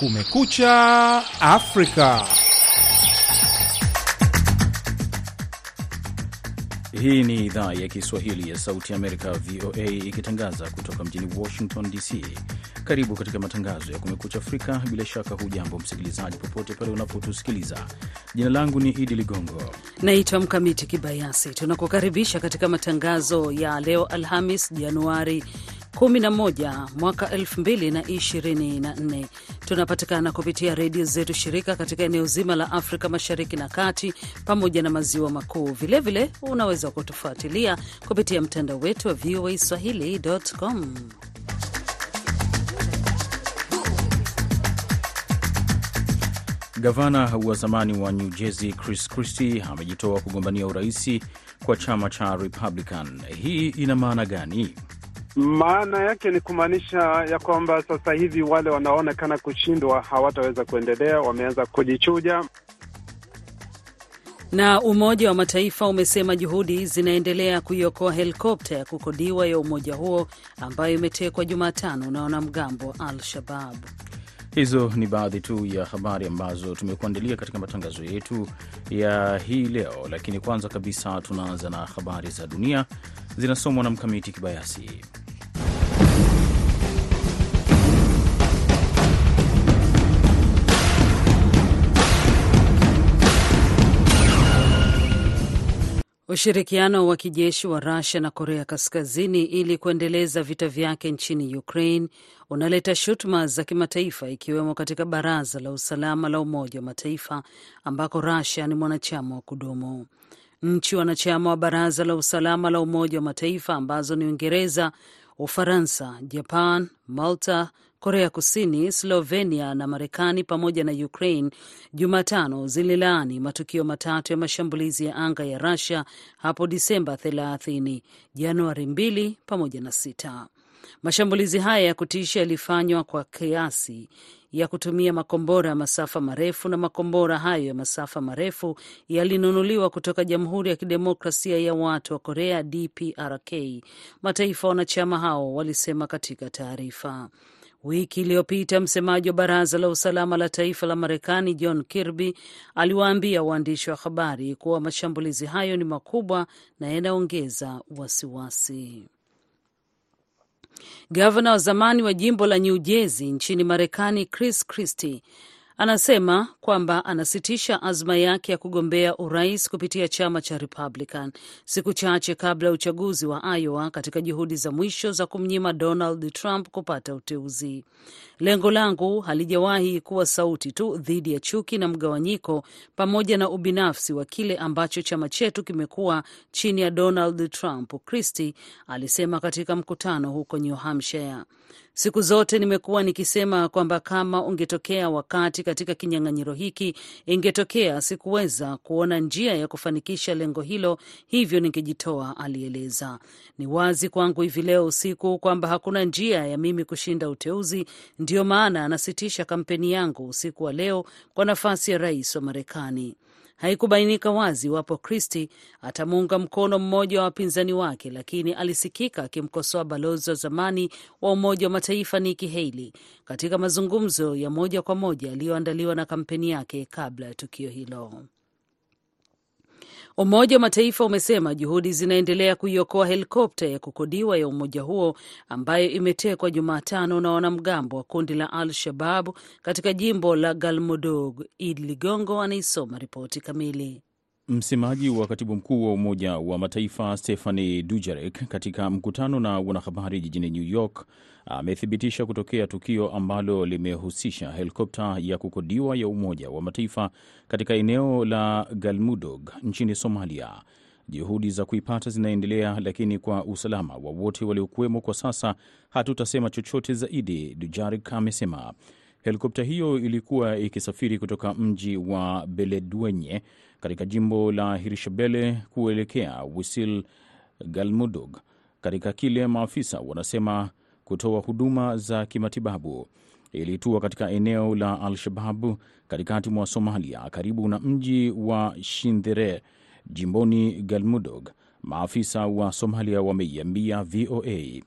Kumekucha Afrika. Hii ni idhaa ya Kiswahili ya Sauti ya Amerika, VOA, ikitangaza kutoka mjini Washington DC. Karibu katika matangazo ya Kumekucha Afrika. Bila shaka hujambo msikilizaji, popote pale unapotusikiliza. Jina langu ni Idi Ligongo naitwa Mkamiti Kibayasi. Tunakukaribisha katika matangazo ya leo Alhamis, Januari 11 mwaka 2024. Tunapatikana kupitia redio zetu shirika katika eneo zima la Afrika Mashariki na Kati pamoja na maziwa makuu. Vilevile unaweza kutufuatilia kupitia mtandao wetu wa VOA swahili.com. Gavana wa zamani wa New Jersey Chris Christie amejitoa kugombania uraisi kwa chama cha Republican. Hii ina maana gani? Maana yake ni kumaanisha ya kwamba sasa hivi wale wanaoonekana kushindwa hawataweza kuendelea, wameanza kujichuja. Na Umoja wa Mataifa umesema juhudi zinaendelea kuiokoa helikopta ya kukodiwa ya umoja huo ambayo imetekwa Jumatano na wanamgambo wa Al-Shabab. Hizo ni baadhi tu ya habari ambazo tumekuandalia katika matangazo yetu ya hii leo, lakini kwanza kabisa tunaanza na habari za dunia zinasomwa na Mkamiti Kibayasi. Ushirikiano wa kijeshi wa Russia na Korea Kaskazini ili kuendeleza vita vyake nchini Ukraine unaleta shutuma za kimataifa ikiwemo katika Baraza la Usalama la Umoja wa Mataifa ambako Russia ni mwanachama wa kudumu. Nchi wanachama wa Baraza la Usalama la Umoja wa Mataifa ambazo ni Uingereza, Ufaransa, Japan, Malta, Korea Kusini, Slovenia na Marekani pamoja na Ukraine Jumatano zililaani matukio matatu ya mashambulizi ya anga ya Russia hapo Disemba 30, Januari 2 pamoja na 6. Mashambulizi haya ya kutisha yalifanywa kwa kiasi ya kutumia makombora ya masafa marefu na makombora hayo ya masafa marefu yalinunuliwa kutoka Jamhuri ya Kidemokrasia ya Watu wa Korea DPRK, mataifa wanachama hao walisema katika taarifa. Wiki iliyopita msemaji wa baraza la usalama la taifa la Marekani John Kirby aliwaambia waandishi wa habari kuwa mashambulizi hayo ni makubwa na yanaongeza wasiwasi. Gavana wa zamani wa jimbo la New Jersey nchini Marekani Chris Christie anasema kwamba anasitisha azma yake ya kugombea urais kupitia chama cha Republican siku chache kabla ya uchaguzi wa Iowa katika juhudi za mwisho za kumnyima Donald Trump kupata uteuzi. Lengo langu halijawahi kuwa sauti tu dhidi ya chuki na mgawanyiko pamoja na ubinafsi wa kile ambacho chama chetu kimekuwa chini ya Donald Trump, Christie alisema katika mkutano huko New Hampshire. Siku zote nimekuwa nikisema kwamba kama ungetokea wakati katika kinyang'anyiro hiki ingetokea, sikuweza kuona njia ya kufanikisha lengo hilo, hivyo ningejitoa, alieleza. Ni wazi kwangu hivi leo usiku kwamba hakuna njia ya mimi kushinda uteuzi. Ndiyo maana anasitisha kampeni yangu usiku wa leo kwa nafasi ya rais wa Marekani. Haikubainika wazi iwapo Christie atamuunga mkono mmoja wa wapinzani wake, lakini alisikika akimkosoa balozi wa zamani wa Umoja wa Mataifa Nikki Haley katika mazungumzo ya moja kwa moja yaliyoandaliwa na kampeni yake kabla ya tukio hilo. Umoja wa Mataifa umesema juhudi zinaendelea kuiokoa helikopta ya kukodiwa ya umoja huo ambayo imetekwa Jumatano na wanamgambo wa kundi la Al Shabab katika jimbo la Galmudug. Idi Ligongo anaisoma ripoti kamili. Msemaji wa katibu mkuu wa Umoja wa Mataifa Stephane Dujarric katika mkutano na wanahabari jijini New York amethibitisha kutokea tukio ambalo limehusisha helikopta ya kukodiwa ya Umoja wa Mataifa katika eneo la Galmudug nchini Somalia. Juhudi za kuipata zinaendelea, lakini kwa usalama wa wote waliokuwemo kwa sasa hatutasema chochote zaidi, Dujarric amesema. Helikopta hiyo ilikuwa ikisafiri kutoka mji wa Beledwenye katika jimbo la Hirshabelle kuelekea Wisil Galmudug, katika kile maafisa wanasema kutoa huduma za kimatibabu. Ilitua katika eneo la Al-Shababu katikati mwa Somalia, karibu na mji wa Shindhere jimboni Galmudug. Maafisa wa Somalia wameiambia VOA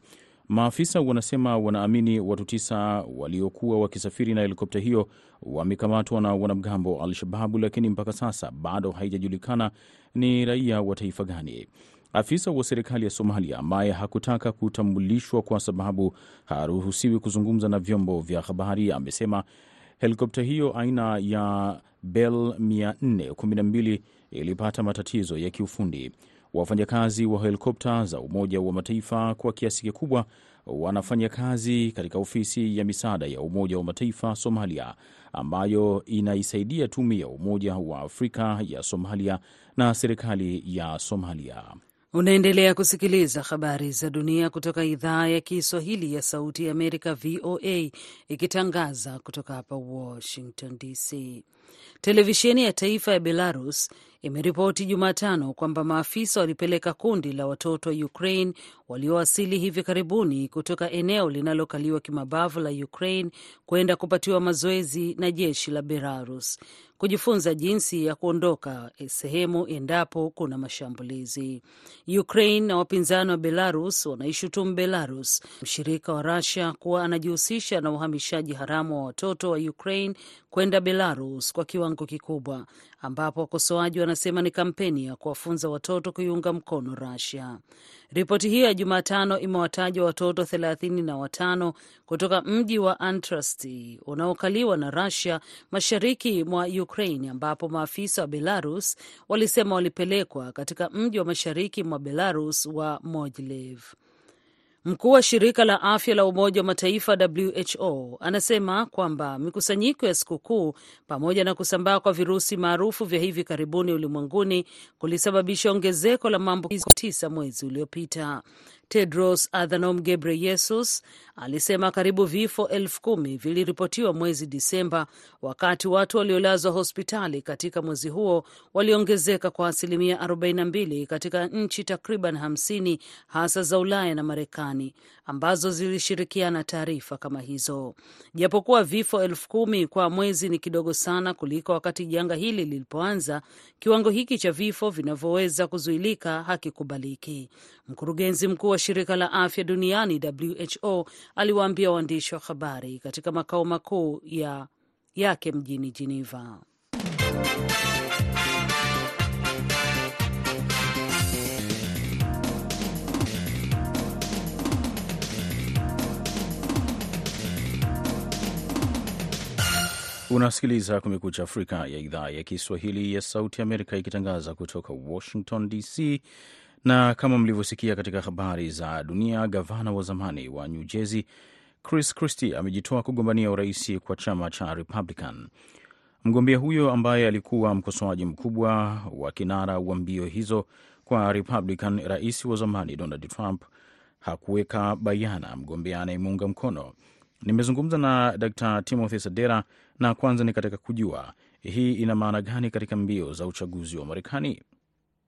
Maafisa wanasema wanaamini watu tisa waliokuwa wakisafiri na helikopta hiyo wamekamatwa na wanamgambo wa Al-Shababu, lakini mpaka sasa bado haijajulikana ni raia wa taifa gani. Afisa wa serikali ya Somalia ambaye hakutaka kutambulishwa kwa sababu haruhusiwi kuzungumza na vyombo vya habari amesema helikopta hiyo aina ya Bell 412 ilipata matatizo ya kiufundi. Wafanyakazi wa helikopta za Umoja wa Mataifa kwa kiasi kikubwa wanafanya kazi katika ofisi ya misaada ya Umoja wa Mataifa Somalia, ambayo inaisaidia tume ya Umoja wa Afrika ya Somalia na serikali ya Somalia. Unaendelea kusikiliza habari za dunia kutoka idhaa ya Kiswahili ya Sauti ya Amerika, VOA, ikitangaza kutoka hapa Washington DC. Televisheni ya taifa ya Belarus imeripoti Jumatano kwamba maafisa walipeleka kundi la watoto wa Ukraine waliowasili hivi karibuni kutoka eneo linalokaliwa kimabavu la Ukraine kwenda kupatiwa mazoezi na jeshi la Belarus kujifunza jinsi ya kuondoka sehemu endapo kuna mashambulizi. Ukraine na wapinzani wa Belarus wanaishutumu Belarus, mshirika wa Russia, kuwa anajihusisha na uhamishaji haramu wa watoto wa Ukraine kwenda Belarus kwa kiwango kikubwa, ambapo wakosoaji wanasema ni kampeni ya kuwafunza watoto kuiunga mkono Russia. Ripoti hiyo ya Jumatano imewataja watoto thelathini na watano kutoka mji wa Antrasti unaokaliwa na Rusia mashariki mwa Ukraine, ambapo maafisa wa Belarus walisema walipelekwa katika mji wa mashariki mwa Belarus wa Mogilev. Mkuu wa shirika la afya la Umoja wa Mataifa WHO anasema kwamba mikusanyiko ya sikukuu pamoja na kusambaa kwa virusi maarufu vya hivi karibuni ulimwenguni kulisababisha ongezeko la maambukizi tisa mwezi uliopita. Tedros Adhanom Ghebreyesus alisema karibu vifo elfu kumi viliripotiwa mwezi Disemba, wakati watu waliolazwa hospitali katika mwezi huo waliongezeka kwa asilimia 42 katika nchi takriban 50 hasa za Ulaya na Marekani ambazo zilishirikiana taarifa kama hizo. Japokuwa vifo elfu kumi kwa mwezi ni kidogo sana kuliko wakati janga hili lilipoanza, kiwango hiki cha vifo vinavyoweza kuzuilika hakikubaliki. Mkurugenzi mkuu wa shirika la afya duniani WHO aliwaambia waandishi wa habari katika makao makuu ya yake mjini Geneva. Unasikiliza Kumekucha Afrika ya idhaa ya Kiswahili ya Sauti Amerika ikitangaza kutoka Washington DC. Na kama mlivyosikia katika habari za dunia, gavana wa zamani wa New Jersey Chris Christie amejitoa kugombania urais kwa chama cha Republican. Mgombea huyo ambaye alikuwa mkosoaji mkubwa wa kinara wa mbio hizo kwa Republican, rais wa zamani Donald Trump hakuweka bayana mgombea anayemuunga mkono. Nimezungumza na Dr Timothy Sadera na kwanza ni katika kujua hii ina maana gani katika mbio za uchaguzi wa Marekani.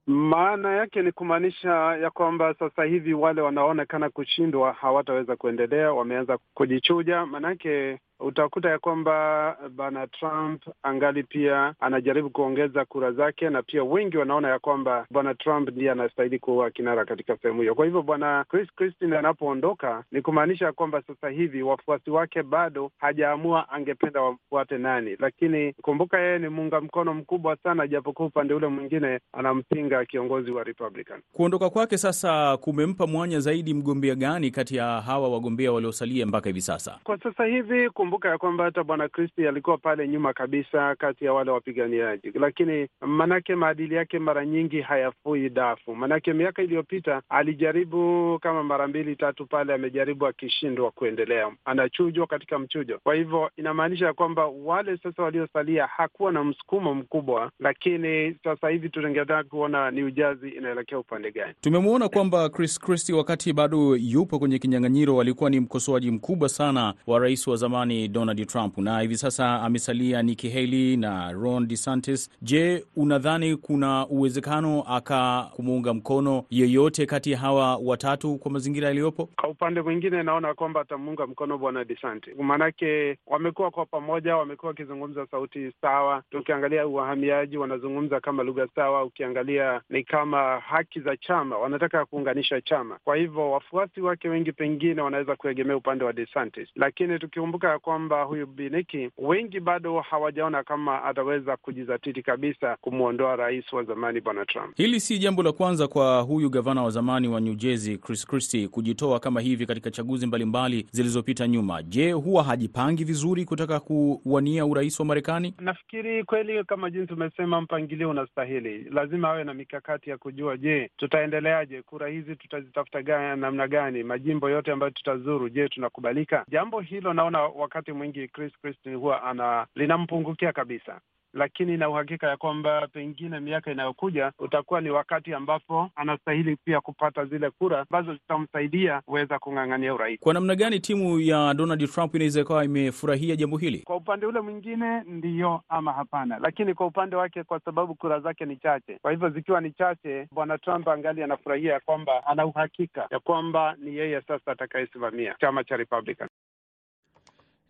Maana yake ni kumaanisha ya kwamba sasa hivi wale wanaoonekana kushindwa hawataweza kuendelea, wameanza kujichuja. Maanake utakuta ya kwamba bwana Trump angali pia anajaribu kuongeza kura zake, na pia wengi wanaona ya kwamba bwana Trump ndiye anastahili kuwa kinara katika sehemu hiyo. Kwa hivyo bwana Chris Christie anapoondoka ni kumaanisha ya kwamba sasa hivi wafuasi wake bado hajaamua angependa wamfuate nani, lakini kumbuka, yeye ni muunga mkono mkubwa sana, japokuwa upande ule mwingine anampinga kiongozi wa Republican. Kuondoka kwake sasa kumempa mwanya zaidi mgombea gani kati ya hawa wagombea waliosalia mpaka hivi sasa? Kwa sasa hivi kumbuka ya kwamba hata bwana Kristi alikuwa pale nyuma kabisa kati ya wale wapiganiaji, lakini manake maadili yake mara nyingi hayafui dafu. Manake miaka iliyopita alijaribu kama mara mbili tatu pale, amejaribu akishindwa kuendelea, anachujwa katika mchujo. Kwa hivyo inamaanisha ya kwamba wale sasa waliosalia hakuwa na msukumo mkubwa, lakini sasa hivi tungetaka kuona ni ujazi inaelekea upande gani. Tumemwona kwamba Chris Christie wakati bado yupo kwenye kinyang'anyiro alikuwa ni mkosoaji mkubwa sana wa rais wa zamani Marekani Donald Trump na hivi sasa amesalia Nikki Haley na Ron DeSantis. Je, unadhani kuna uwezekano aka kumuunga mkono yeyote kati ya hawa watatu kwa mazingira yaliyopo? Kwa upande mwingine, naona kwamba atamuunga mkono bwana DeSantis, maanake wamekuwa kwa pamoja, wamekuwa wakizungumza sauti sawa. Tukiangalia uhamiaji, wanazungumza kama lugha sawa. Ukiangalia ni kama haki za chama, wanataka kuunganisha chama. Kwa hivyo wafuasi wake wengi pengine wanaweza kuegemea upande wa DeSantis, lakini tukikumbuka kwamba huyu Biniki wengi bado hawajaona kama ataweza kujizatiti kabisa kumwondoa rais wa zamani bwana Trump. Hili si jambo la kwanza kwa huyu gavana wa zamani wa New Jersey Chris Christie kujitoa kama hivi katika chaguzi mbalimbali zilizopita nyuma. Je, huwa hajipangi vizuri kutaka kuwania urais wa Marekani? Nafikiri kweli, kama jinsi umesema, mpangilio unastahili, lazima awe na mikakati ya kujua, je, tutaendeleaje? Kura hizi tutazitafuta namna gani? Majimbo yote ambayo tutazuru, je, tunakubalika? Jambo hilo naona wakati mwingi Chris Christie huwa ana linampungukia kabisa lakini na uhakika ya kwamba pengine miaka inayokuja utakuwa ni wakati ambapo anastahili pia kupata zile kura ambazo zitamsaidia kuweza kung'ang'ania urais. Kwa namna gani timu ya Donald Trump inaweza ikawa imefurahia jambo hili? Kwa upande ule mwingine ndiyo ama hapana, lakini kwa upande wake, kwa sababu kura zake ni chache, kwa hivyo zikiwa ni chache, bwana Trump angali anafurahia ya kwamba ana uhakika ya kwamba ni yeye sasa atakayesimamia chama cha Republican.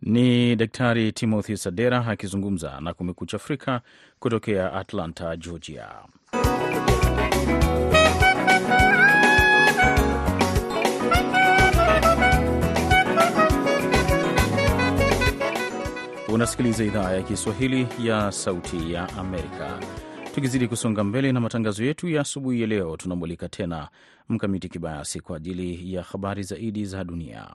Ni Daktari Timothy Sadera akizungumza na Kumekucha Afrika kutokea Atlanta, Georgia. Unasikiliza idhaa ya Kiswahili ya Sauti ya Amerika. Tukizidi kusonga mbele na matangazo yetu ya asubuhi ya leo, tunamulika tena Mkamiti Kibayasi kwa ajili ya habari zaidi za dunia.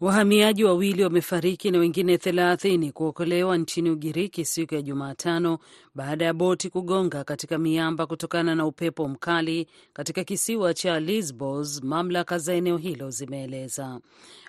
Wahamiaji wawili wamefariki na wengine thelathini kuokolewa nchini Ugiriki siku ya Jumatano baada ya boti kugonga katika miamba kutokana na upepo mkali katika kisiwa cha Lesbos, mamlaka za eneo hilo zimeeleza.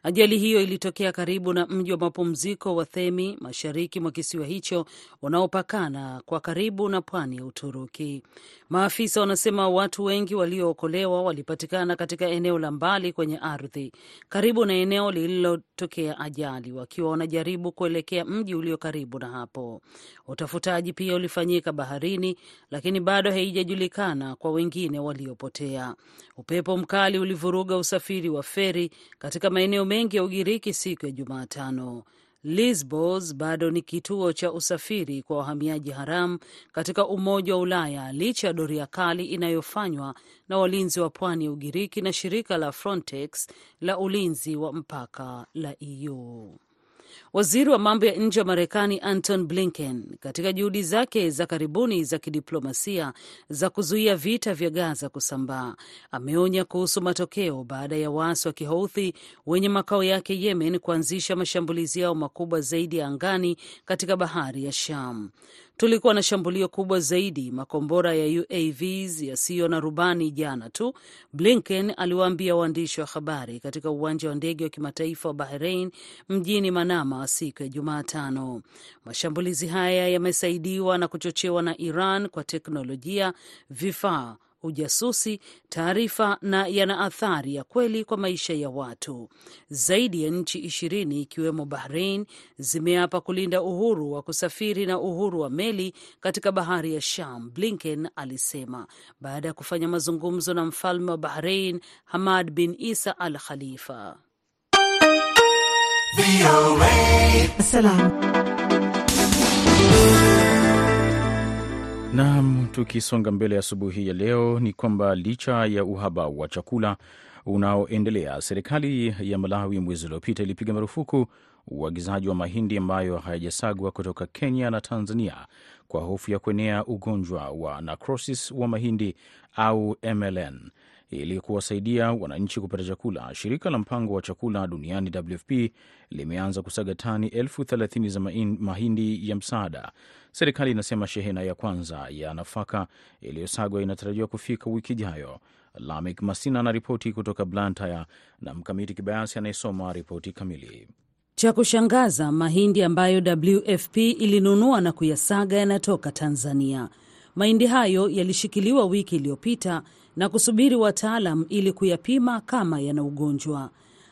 Ajali hiyo ilitokea karibu na mji wa mapumziko wa Themi, mashariki mwa kisiwa hicho unaopakana kwa karibu na pwani ya Uturuki. Maafisa wanasema watu wengi waliookolewa walipatikana katika eneo la mbali kwenye ardhi karibu na eneo lililotokea ajali, wakiwa wanajaribu kuelekea mji ulio karibu na hapo. Utafutaji pia ulifanyika baharini, lakini bado haijajulikana kwa wengine waliopotea. Upepo mkali ulivuruga usafiri wa feri katika maeneo mengi ya Ugiriki siku ya Jumatano. Lesbos bado ni kituo cha usafiri kwa wahamiaji haramu katika Umoja wa Ulaya licha ya doria kali inayofanywa na walinzi wa pwani ya Ugiriki na shirika la Frontex la ulinzi wa mpaka la EU. Waziri wa mambo ya nje wa Marekani Anton Blinken, katika juhudi zake za karibuni za kidiplomasia za kuzuia vita vya Gaza kusambaa, ameonya kuhusu matokeo baada ya waasi wa Kihouthi wenye makao yake Yemen kuanzisha mashambulizi yao makubwa zaidi ya angani katika bahari ya Sham. Tulikuwa na shambulio kubwa zaidi, makombora ya UAVs yasiyo na rubani jana tu, Blinken aliwaambia waandishi wa habari katika uwanja wa ndege wa kimataifa wa Bahrain mjini Manama siku ya Jumatano. Mashambulizi haya yamesaidiwa na kuchochewa na Iran kwa teknolojia, vifaa ujasusi, taarifa na yana athari ya kweli kwa maisha ya watu. Zaidi ya nchi ishirini ikiwemo Bahrain zimeapa kulinda uhuru wa kusafiri na uhuru wa meli katika bahari ya Sham, Blinken alisema baada ya kufanya mazungumzo na mfalme wa Bahrain Hamad bin Isa Al Khalifa. Nam, tukisonga mbele asubuhi ya leo ni kwamba licha ya uhaba wa chakula unaoendelea, serikali ya Malawi mwezi uliopita ilipiga marufuku uagizaji wa mahindi ambayo hayajasagwa kutoka Kenya na Tanzania kwa hofu ya kuenea ugonjwa wa necrosis wa mahindi au MLN. Ili kuwasaidia wananchi kupata chakula, shirika la mpango wa chakula duniani WFP limeanza kusaga tani elfu thelathini za mahindi ya msaada. Serikali inasema shehena ya kwanza ya nafaka iliyosagwa inatarajiwa kufika wiki ijayo. Lamik Masina anaripoti kutoka Blantyre na Mkamiti Kibayasi anayesoma ripoti kamili. Cha kushangaza, mahindi ambayo WFP ilinunua na kuyasaga yanatoka Tanzania. mahindi hayo yalishikiliwa wiki iliyopita na kusubiri wataalam ili kuyapima kama yana ugonjwa.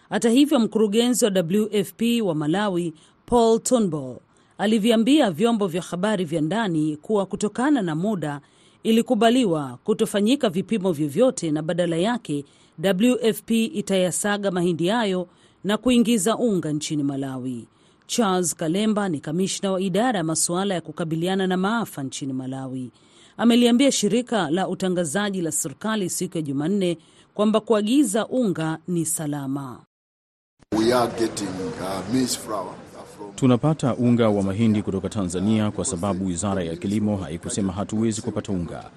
Hata hivyo, mkurugenzi wa WFP wa Malawi Paul Turnbull aliviambia vyombo vya habari vya ndani kuwa kutokana na muda ilikubaliwa kutofanyika vipimo vyovyote na badala yake WFP itayasaga mahindi hayo na kuingiza unga nchini Malawi. Charles Kalemba ni kamishna wa idara ya masuala ya kukabiliana na maafa nchini Malawi. Ameliambia shirika la utangazaji la serikali siku ya Jumanne kwamba kuagiza unga ni salama. We are getting, uh, maize flour from... Tunapata unga wa mahindi kutoka Tanzania kwa sababu wizara ya kilimo haikusema hatuwezi kupata unga.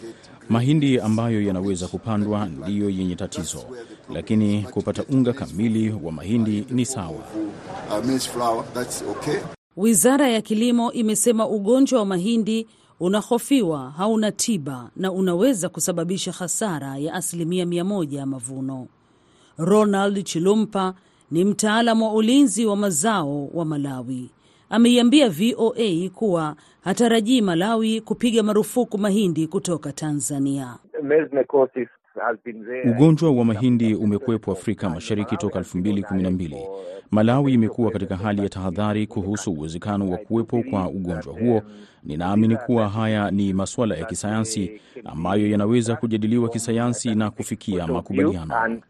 Mahindi ambayo yanaweza kupandwa ndiyo yenye tatizo, lakini kupata unga kamili wa mahindi ni sawa. uh. Wizara ya kilimo imesema ugonjwa wa mahindi unahofiwa hauna tiba na unaweza kusababisha hasara ya asilimia mia moja ya mavuno. Ronald Chilumpa ni mtaalamu wa ulinzi wa mazao wa Malawi. Ameiambia VOA kuwa hatarajii Malawi kupiga marufuku mahindi kutoka Tanzania. Ugonjwa wa mahindi umekuwepo Afrika Mashariki toka 2012. Malawi imekuwa katika hali ya tahadhari kuhusu uwezekano wa kuwepo kwa ugonjwa huo. Ninaamini kuwa haya ni masuala ya kisayansi ambayo yanaweza kujadiliwa kisayansi na kufikia makubaliano.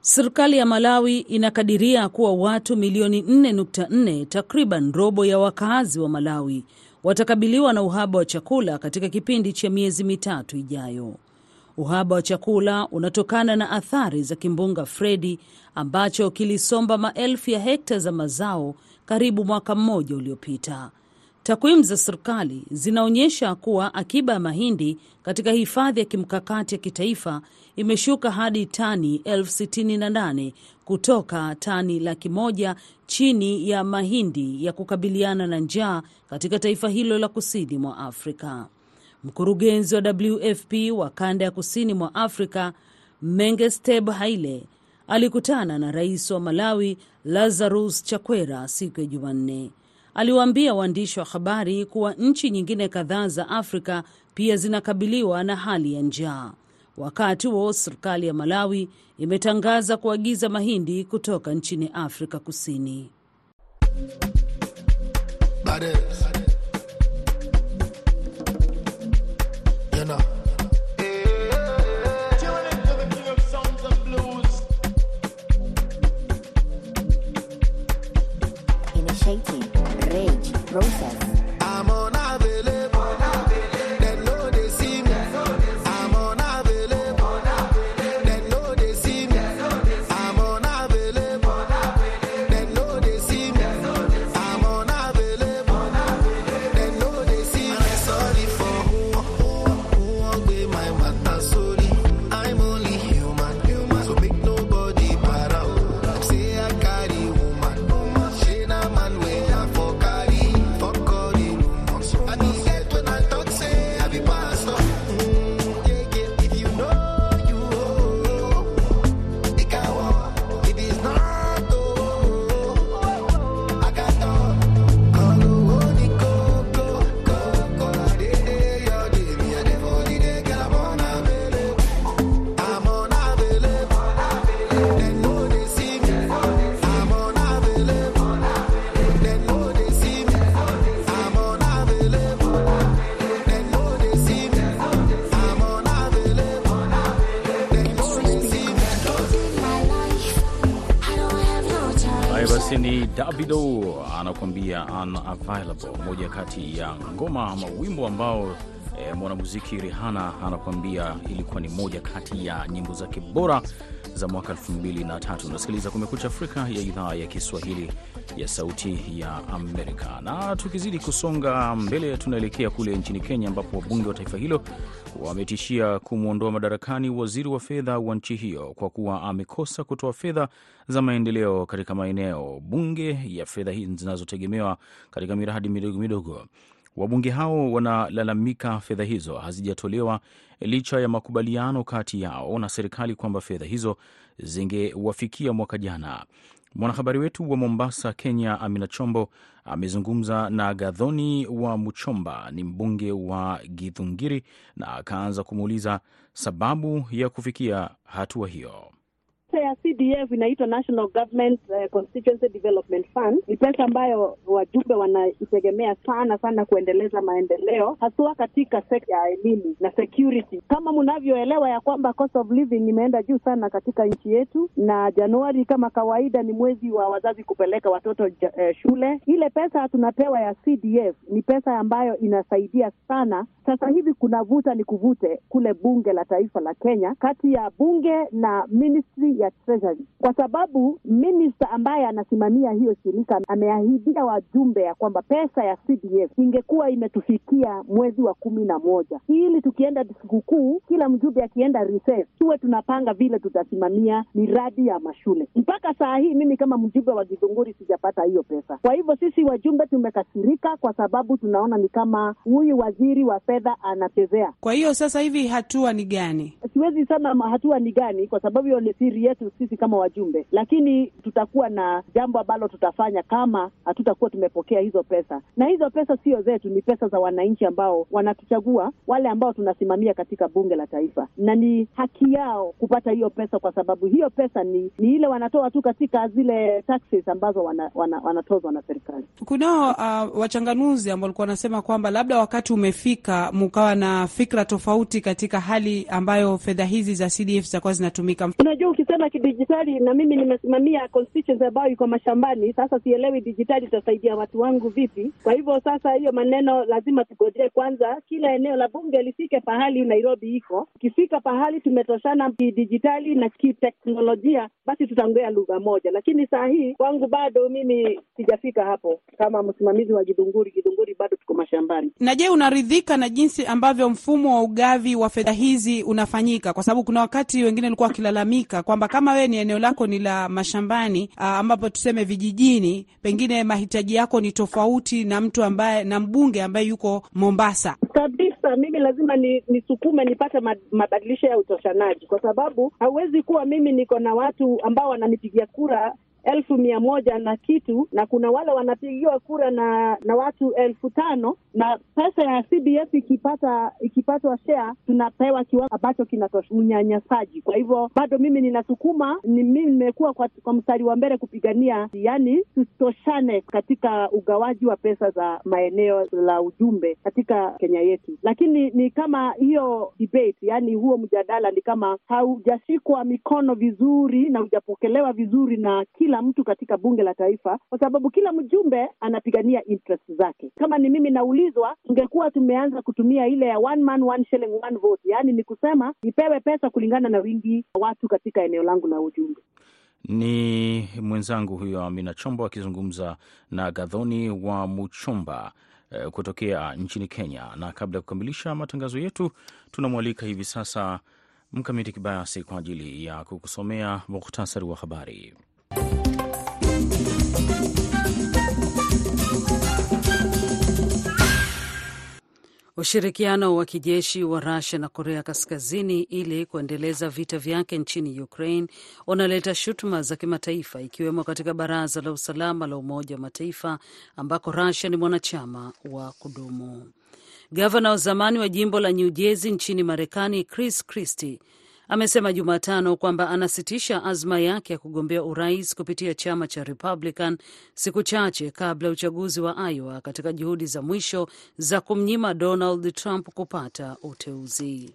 Serikali ya Malawi inakadiria kuwa watu milioni 4.4, takriban robo ya wakazi wa Malawi, watakabiliwa na uhaba wa chakula katika kipindi cha miezi mitatu ijayo. Uhaba wa chakula unatokana na athari za kimbunga Fredi ambacho kilisomba maelfu ya hekta za mazao karibu mwaka mmoja uliopita. Takwimu za serikali zinaonyesha kuwa akiba ya mahindi katika hifadhi ya kimkakati ya kitaifa imeshuka hadi tani elfu sitini na nane kutoka tani laki moja chini ya mahindi ya kukabiliana na njaa katika taifa hilo la kusini mwa Afrika. Mkurugenzi wa WFP wa kanda ya kusini mwa Afrika Mengesteb Haile alikutana na rais wa Malawi Lazarus Chakwera siku ya Jumanne. Aliwaambia waandishi wa habari kuwa nchi nyingine kadhaa za Afrika pia zinakabiliwa na hali ya njaa. Wakati huo serikali ya Malawi imetangaza kuagiza mahindi kutoka nchini Afrika Kusini. Badass. Process. Anakuambia unavailable, moja kati ya ngoma ama wimbo ambao e, mwanamuziki Rihanna anakuambia ilikuwa ni moja kati ya nyimbo zake bora za mwaka 2003. Unasikiliza Kumekucha Afrika ya idhaa ya Kiswahili ya Sauti ya Amerika, na tukizidi kusonga mbele, tunaelekea kule nchini Kenya ambapo wabunge wa taifa hilo wametishia kumwondoa madarakani waziri wa fedha wa nchi hiyo kwa kuwa amekosa kutoa fedha za maendeleo katika maeneo bunge ya fedha hizi zinazotegemewa katika miradi midogo midogo. Wabunge hao wanalalamika fedha hizo hazijatolewa licha ya makubaliano kati yao na serikali kwamba fedha hizo zingewafikia mwaka jana. Mwanahabari wetu wa Mombasa, Kenya, Amina Chombo amezungumza na Gadhoni wa Muchomba, ni mbunge wa Githungiri, na akaanza kumuuliza sababu ya kufikia hatua hiyo. Pesa ya CDF inaitwa National Government uh, Constituency Development Fund. Ni pesa ambayo wajumbe wanaitegemea sana sana kuendeleza maendeleo, haswa katika sekta ya elimu na security. Kama mnavyoelewa ya kwamba cost of living imeenda juu sana katika nchi yetu, na Januari kama kawaida ni mwezi wa wazazi kupeleka watoto ja, eh, shule. Ile pesa tunapewa ya CDF ni pesa ambayo inasaidia sana. Sasa hivi kuna vuta ni kuvute kule bunge la taifa la Kenya kati ya bunge na ministry ya treasury, kwa sababu minister ambaye anasimamia hiyo shirika ameahidia wajumbe ya kwamba pesa ya CDF ingekuwa imetufikia mwezi wa kumi na moja ili tukienda sikukuu, kila mjumbe akienda recess, tuwe tunapanga vile tutasimamia miradi ya mashule. Mpaka saa hii mimi kama mjumbe wa Githunguri sijapata hiyo pesa. Kwa hivyo sisi wajumbe tumekasirika, kwa sababu tunaona ni kama huyu waziri wa fedha anachezea. Kwa hiyo sasa hivi hatua ni gani? Siwezi sema hatua ni gani, kwa sababu hiyo ni siri yetu sisi kama wajumbe, lakini tutakuwa na jambo ambalo tutafanya kama hatutakuwa tumepokea hizo pesa, na hizo pesa sio zetu, ni pesa za wananchi ambao wanatuchagua, wale ambao tunasimamia katika bunge la taifa, na ni haki yao kupata hiyo pesa, kwa sababu hiyo pesa ni, ni ile wanatoa tu katika zile taxes ambazo wana, wana, wanatozwa na serikali. Kunao uh, wachanganuzi ambao walikuwa wanasema kwamba labda wakati umefika mukawa na fikra tofauti katika hali ambayo fedha hizi za CDF zitakuwa zinatumika. Unajua, ukisema kidijitali, na mimi nimesimamia constituency ambayo iko mashambani. Sasa sielewi dijitali itasaidia watu wangu vipi. Kwa hivyo sasa, hiyo maneno lazima tugojee kwanza, kila eneo la bunge lifike pahali Nairobi iko. Ikifika pahali tumetoshana kidijitali na kiteknolojia, basi tutaongea lugha moja, lakini saa hii kwangu bado mimi sijafika hapo. Kama msimamizi wa Gidunguri. Gidunguri bado tuko mashambani. Na je, unaridhika na jinsi ambavyo mfumo wa ugavi wa fedha hizi unafanyika? Kwa sababu kuna wakati wengine walikuwa wakilalamika kwamba kama wewe ni eneo lako ni la mashambani, aa, ambapo tuseme vijijini, pengine mahitaji yako ni tofauti na mtu ambaye na mbunge ambaye yuko Mombasa. Kabisa, mimi lazima ni nisukume nipate mabadilisho ya utoshanaji, kwa sababu hauwezi kuwa mimi niko na watu ambao wananipigia kura elfu mia moja na kitu na kuna wale wanapigiwa kura na na watu elfu tano na pesa ya CDF ikipata ikipatwa share tunapewa kiwango ambacho kinatosha unyanyasaji. Kwa hivyo bado mimi ninasukuma, ni mimi nimekuwa kwa, kwa mstari wa mbele kupigania, yani tutoshane katika ugawaji wa pesa za maeneo la ujumbe katika Kenya yetu, lakini ni kama hiyo debate, yani huo mjadala ni kama haujashikwa mikono vizuri na hujapokelewa vizuri na kila mtu katika bunge la taifa, kwa sababu kila mjumbe anapigania interest zake. Kama ni mimi naulizwa, tungekuwa tumeanza kutumia ile ya one man one shilling one vote, yaani ni kusema nipewe pesa kulingana na wingi wa watu katika eneo langu la ujumbe. Ni mwenzangu huyo Amina Chombo akizungumza na Gadhoni wa Muchomba eh, kutokea nchini Kenya. Na kabla ya kukamilisha matangazo yetu, tunamwalika hivi sasa Mkamiti Kibayasi kwa ajili ya kukusomea muhtasari wa habari. Ushirikiano wa kijeshi wa Rusia na Korea Kaskazini ili kuendeleza vita vyake nchini Ukraine unaleta shutuma za kimataifa ikiwemo katika Baraza la Usalama la Umoja wa Mataifa ambako Rusia ni mwanachama wa kudumu. Gavana wa zamani wa jimbo la New Jersey nchini Marekani Chris Christie amesema Jumatano kwamba anasitisha azma yake ya kugombea urais kupitia chama cha Republican siku chache kabla ya uchaguzi wa Iowa katika juhudi za mwisho za kumnyima Donald Trump kupata uteuzi.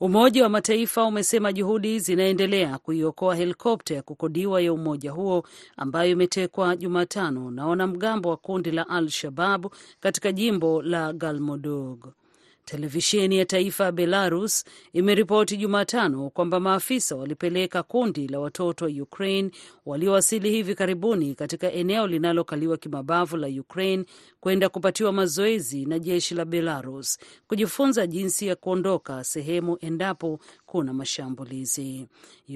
Umoja wa Mataifa umesema juhudi zinaendelea kuiokoa helikopta ya kukodiwa ya umoja huo ambayo imetekwa Jumatano na wanamgambo wa kundi la Al Shababu katika jimbo la Galmudug. Televisheni ya taifa ya Belarus imeripoti Jumatano kwamba maafisa walipeleka kundi la watoto wa Ukraine waliowasili hivi karibuni katika eneo linalokaliwa kimabavu la Ukraine kwenda kupatiwa mazoezi na jeshi la Belarus kujifunza jinsi ya kuondoka sehemu endapo kuna mashambulizi.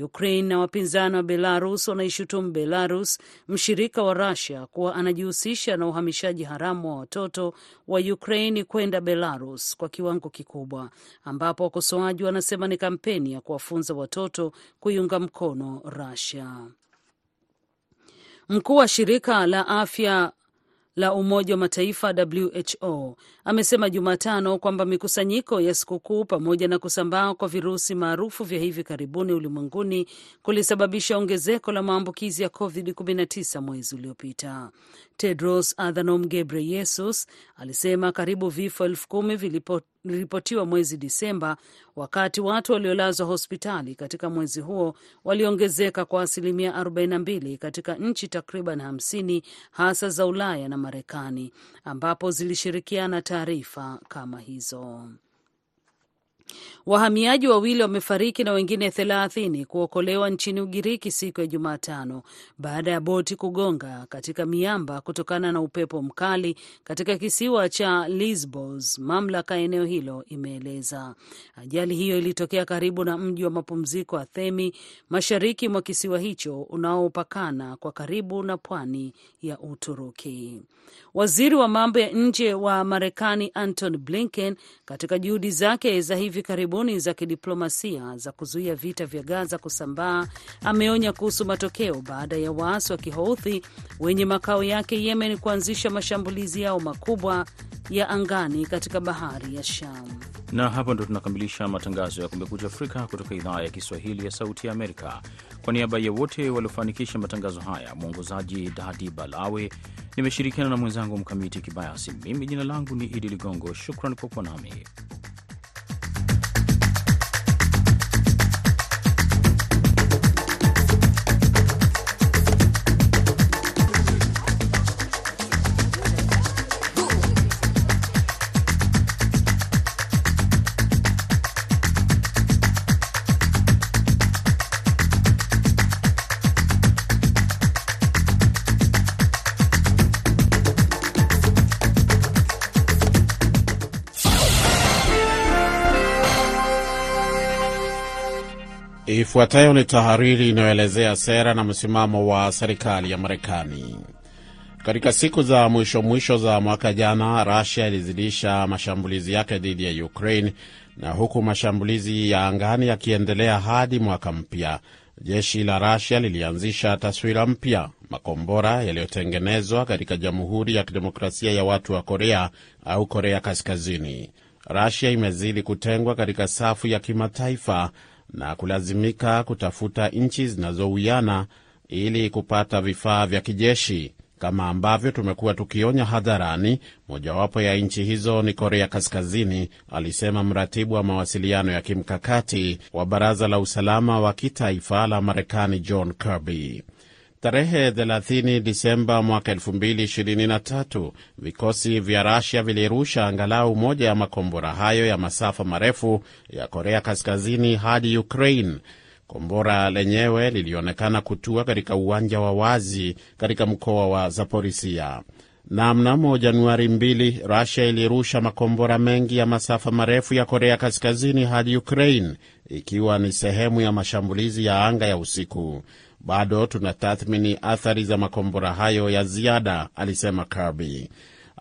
Ukraine na wapinzani wa Belarus wanaishutumu Belarus, mshirika wa Russia, kuwa anajihusisha na uhamishaji haramu wa watoto wa Ukraine kwenda Belarus kwa kiwango kikubwa, ambapo wakosoaji wanasema ni kampeni ya kuwafunza watoto kuiunga mkono Russia. Mkuu wa shirika la afya la Umoja wa Mataifa WHO amesema Jumatano kwamba mikusanyiko ya sikukuu pamoja na kusambaa kwa virusi maarufu vya hivi karibuni ulimwenguni kulisababisha ongezeko la maambukizi ya COVID-19 mwezi uliopita. Tedros Adhanom Ghebreyesus alisema karibu vifo elfu kumi viliripotiwa mwezi Disemba, wakati watu waliolazwa hospitali katika mwezi huo waliongezeka kwa asilimia 42 katika nchi takriban 50 hasa za Ulaya na Marekani ambapo zilishirikiana taarifa kama hizo. Wahamiaji wawili wamefariki na wengine thelathini kuokolewa nchini Ugiriki siku ya Jumatano baada ya boti kugonga katika miamba kutokana na upepo mkali katika kisiwa cha Lesbos, mamlaka ya eneo hilo imeeleza. Ajali hiyo ilitokea karibu na mji wa mapumziko wa Themi, mashariki mwa kisiwa hicho unaopakana kwa karibu na pwani ya Uturuki. Waziri wa mambo ya nje wa Marekani Anton Blinken katika juhudi zake za hivi karibuni za kidiplomasia za kuzuia vita vya Gaza kusambaa, ameonya kuhusu matokeo baada ya waasi wa Kihouthi wenye makao yake Yemen kuanzisha mashambulizi yao makubwa ya angani katika bahari ya Sham. Na hapa ndo tunakamilisha matangazo ya Kumekucha Afrika kutoka idhaa ya Kiswahili ya Sauti ya Amerika. Kwa niaba ya wote waliofanikisha matangazo haya, mwongozaji Dadi Balawe, nimeshirikiana na mwenzangu Mkamiti Kibayasi. Mimi jina langu ni Idi Ligongo. Shukran kwa kuwa nami. Ifuatayo ni tahariri inayoelezea sera na msimamo wa serikali ya Marekani. Katika siku za mwisho mwisho za mwaka jana, Russia ilizidisha mashambulizi yake dhidi ya Ukraine, na huku mashambulizi ya angani yakiendelea hadi mwaka mpya, jeshi la Russia lilianzisha taswira mpya: makombora yaliyotengenezwa katika Jamhuri ya Kidemokrasia ya Watu wa Korea au Korea Kaskazini. Russia imezidi kutengwa katika safu ya kimataifa na kulazimika kutafuta nchi zinazowiana ili kupata vifaa vya kijeshi, kama ambavyo tumekuwa tukionya hadharani. Mojawapo ya nchi hizo ni Korea Kaskazini, alisema mratibu wa mawasiliano ya kimkakati wa Baraza la Usalama wa Kitaifa la Marekani, John Kirby. Tarehe 30 Disemba mwaka 2023 vikosi vya Rasia vilirusha angalau moja ya makombora hayo ya masafa marefu ya Korea Kaskazini hadi Ukraine. Kombora lenyewe lilionekana kutua katika uwanja wa wazi katika mkoa wa Zaporisia. Na mnamo Januari 2 Rasia ilirusha makombora mengi ya masafa marefu ya Korea Kaskazini hadi Ukraine, ikiwa ni sehemu ya mashambulizi ya anga ya usiku. Bado tunatathmini athari za makombora hayo ya ziada, alisema Kirby,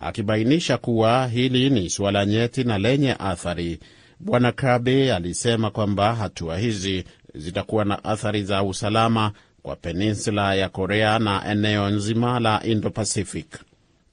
akibainisha kuwa hili ni suala nyeti na lenye athari. Bwana Kirby alisema kwamba hatua hizi zitakuwa na athari za usalama kwa peninsula ya Korea na eneo nzima la Indo-Pacific.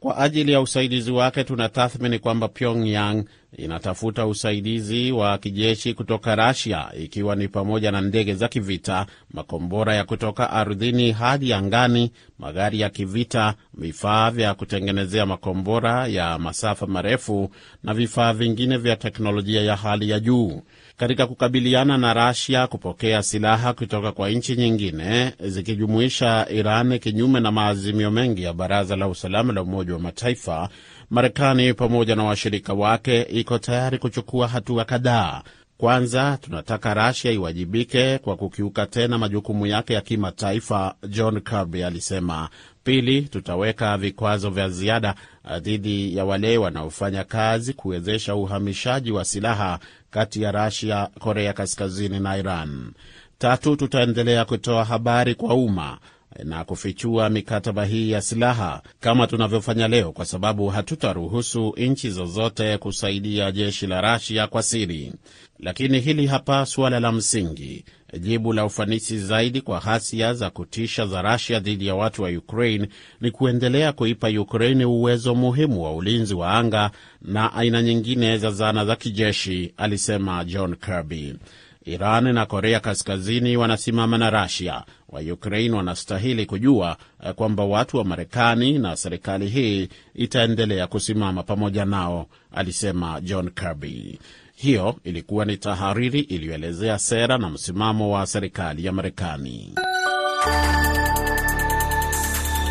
Kwa ajili ya usaidizi wake, tunatathmini kwamba Pyongyang inatafuta usaidizi wa kijeshi kutoka Russia, ikiwa ni pamoja na ndege za kivita, makombora ya kutoka ardhini hadi angani, magari ya kivita, vifaa vya kutengenezea makombora ya masafa marefu na vifaa vingine vya teknolojia ya hali ya juu. Katika kukabiliana na Russia kupokea silaha kutoka kwa nchi nyingine zikijumuisha Iran, kinyume na maazimio mengi ya Baraza la Usalama la Umoja wa Mataifa, Marekani pamoja na washirika wake iko tayari kuchukua hatua kadhaa. Kwanza, tunataka Russia iwajibike kwa kukiuka tena majukumu yake ya kimataifa, John Kirby alisema. Pili, tutaweka vikwazo vya ziada dhidi ya wale wanaofanya kazi kuwezesha uhamishaji wa silaha kati ya Rasia, Korea Kaskazini na Iran. Tatu, tutaendelea kutoa habari kwa umma na kufichua mikataba hii ya silaha kama tunavyofanya leo, kwa sababu hatutaruhusu nchi zozote kusaidia jeshi la Rasia kwa siri. Lakini hili hapa suala la msingi, jibu la ufanisi zaidi kwa ghasia za kutisha za Rasia dhidi ya watu wa Ukraine ni kuendelea kuipa Ukraine uwezo muhimu wa ulinzi wa anga na aina nyingine za zana za kijeshi, alisema John Kirby. Iran na Korea Kaskazini wanasimama na Rasia. Wa Ukraine wanastahili kujua kwamba watu wa Marekani na serikali hii itaendelea kusimama pamoja nao, alisema John Kirby. Hiyo ilikuwa ni tahariri iliyoelezea sera na msimamo wa serikali ya Marekani.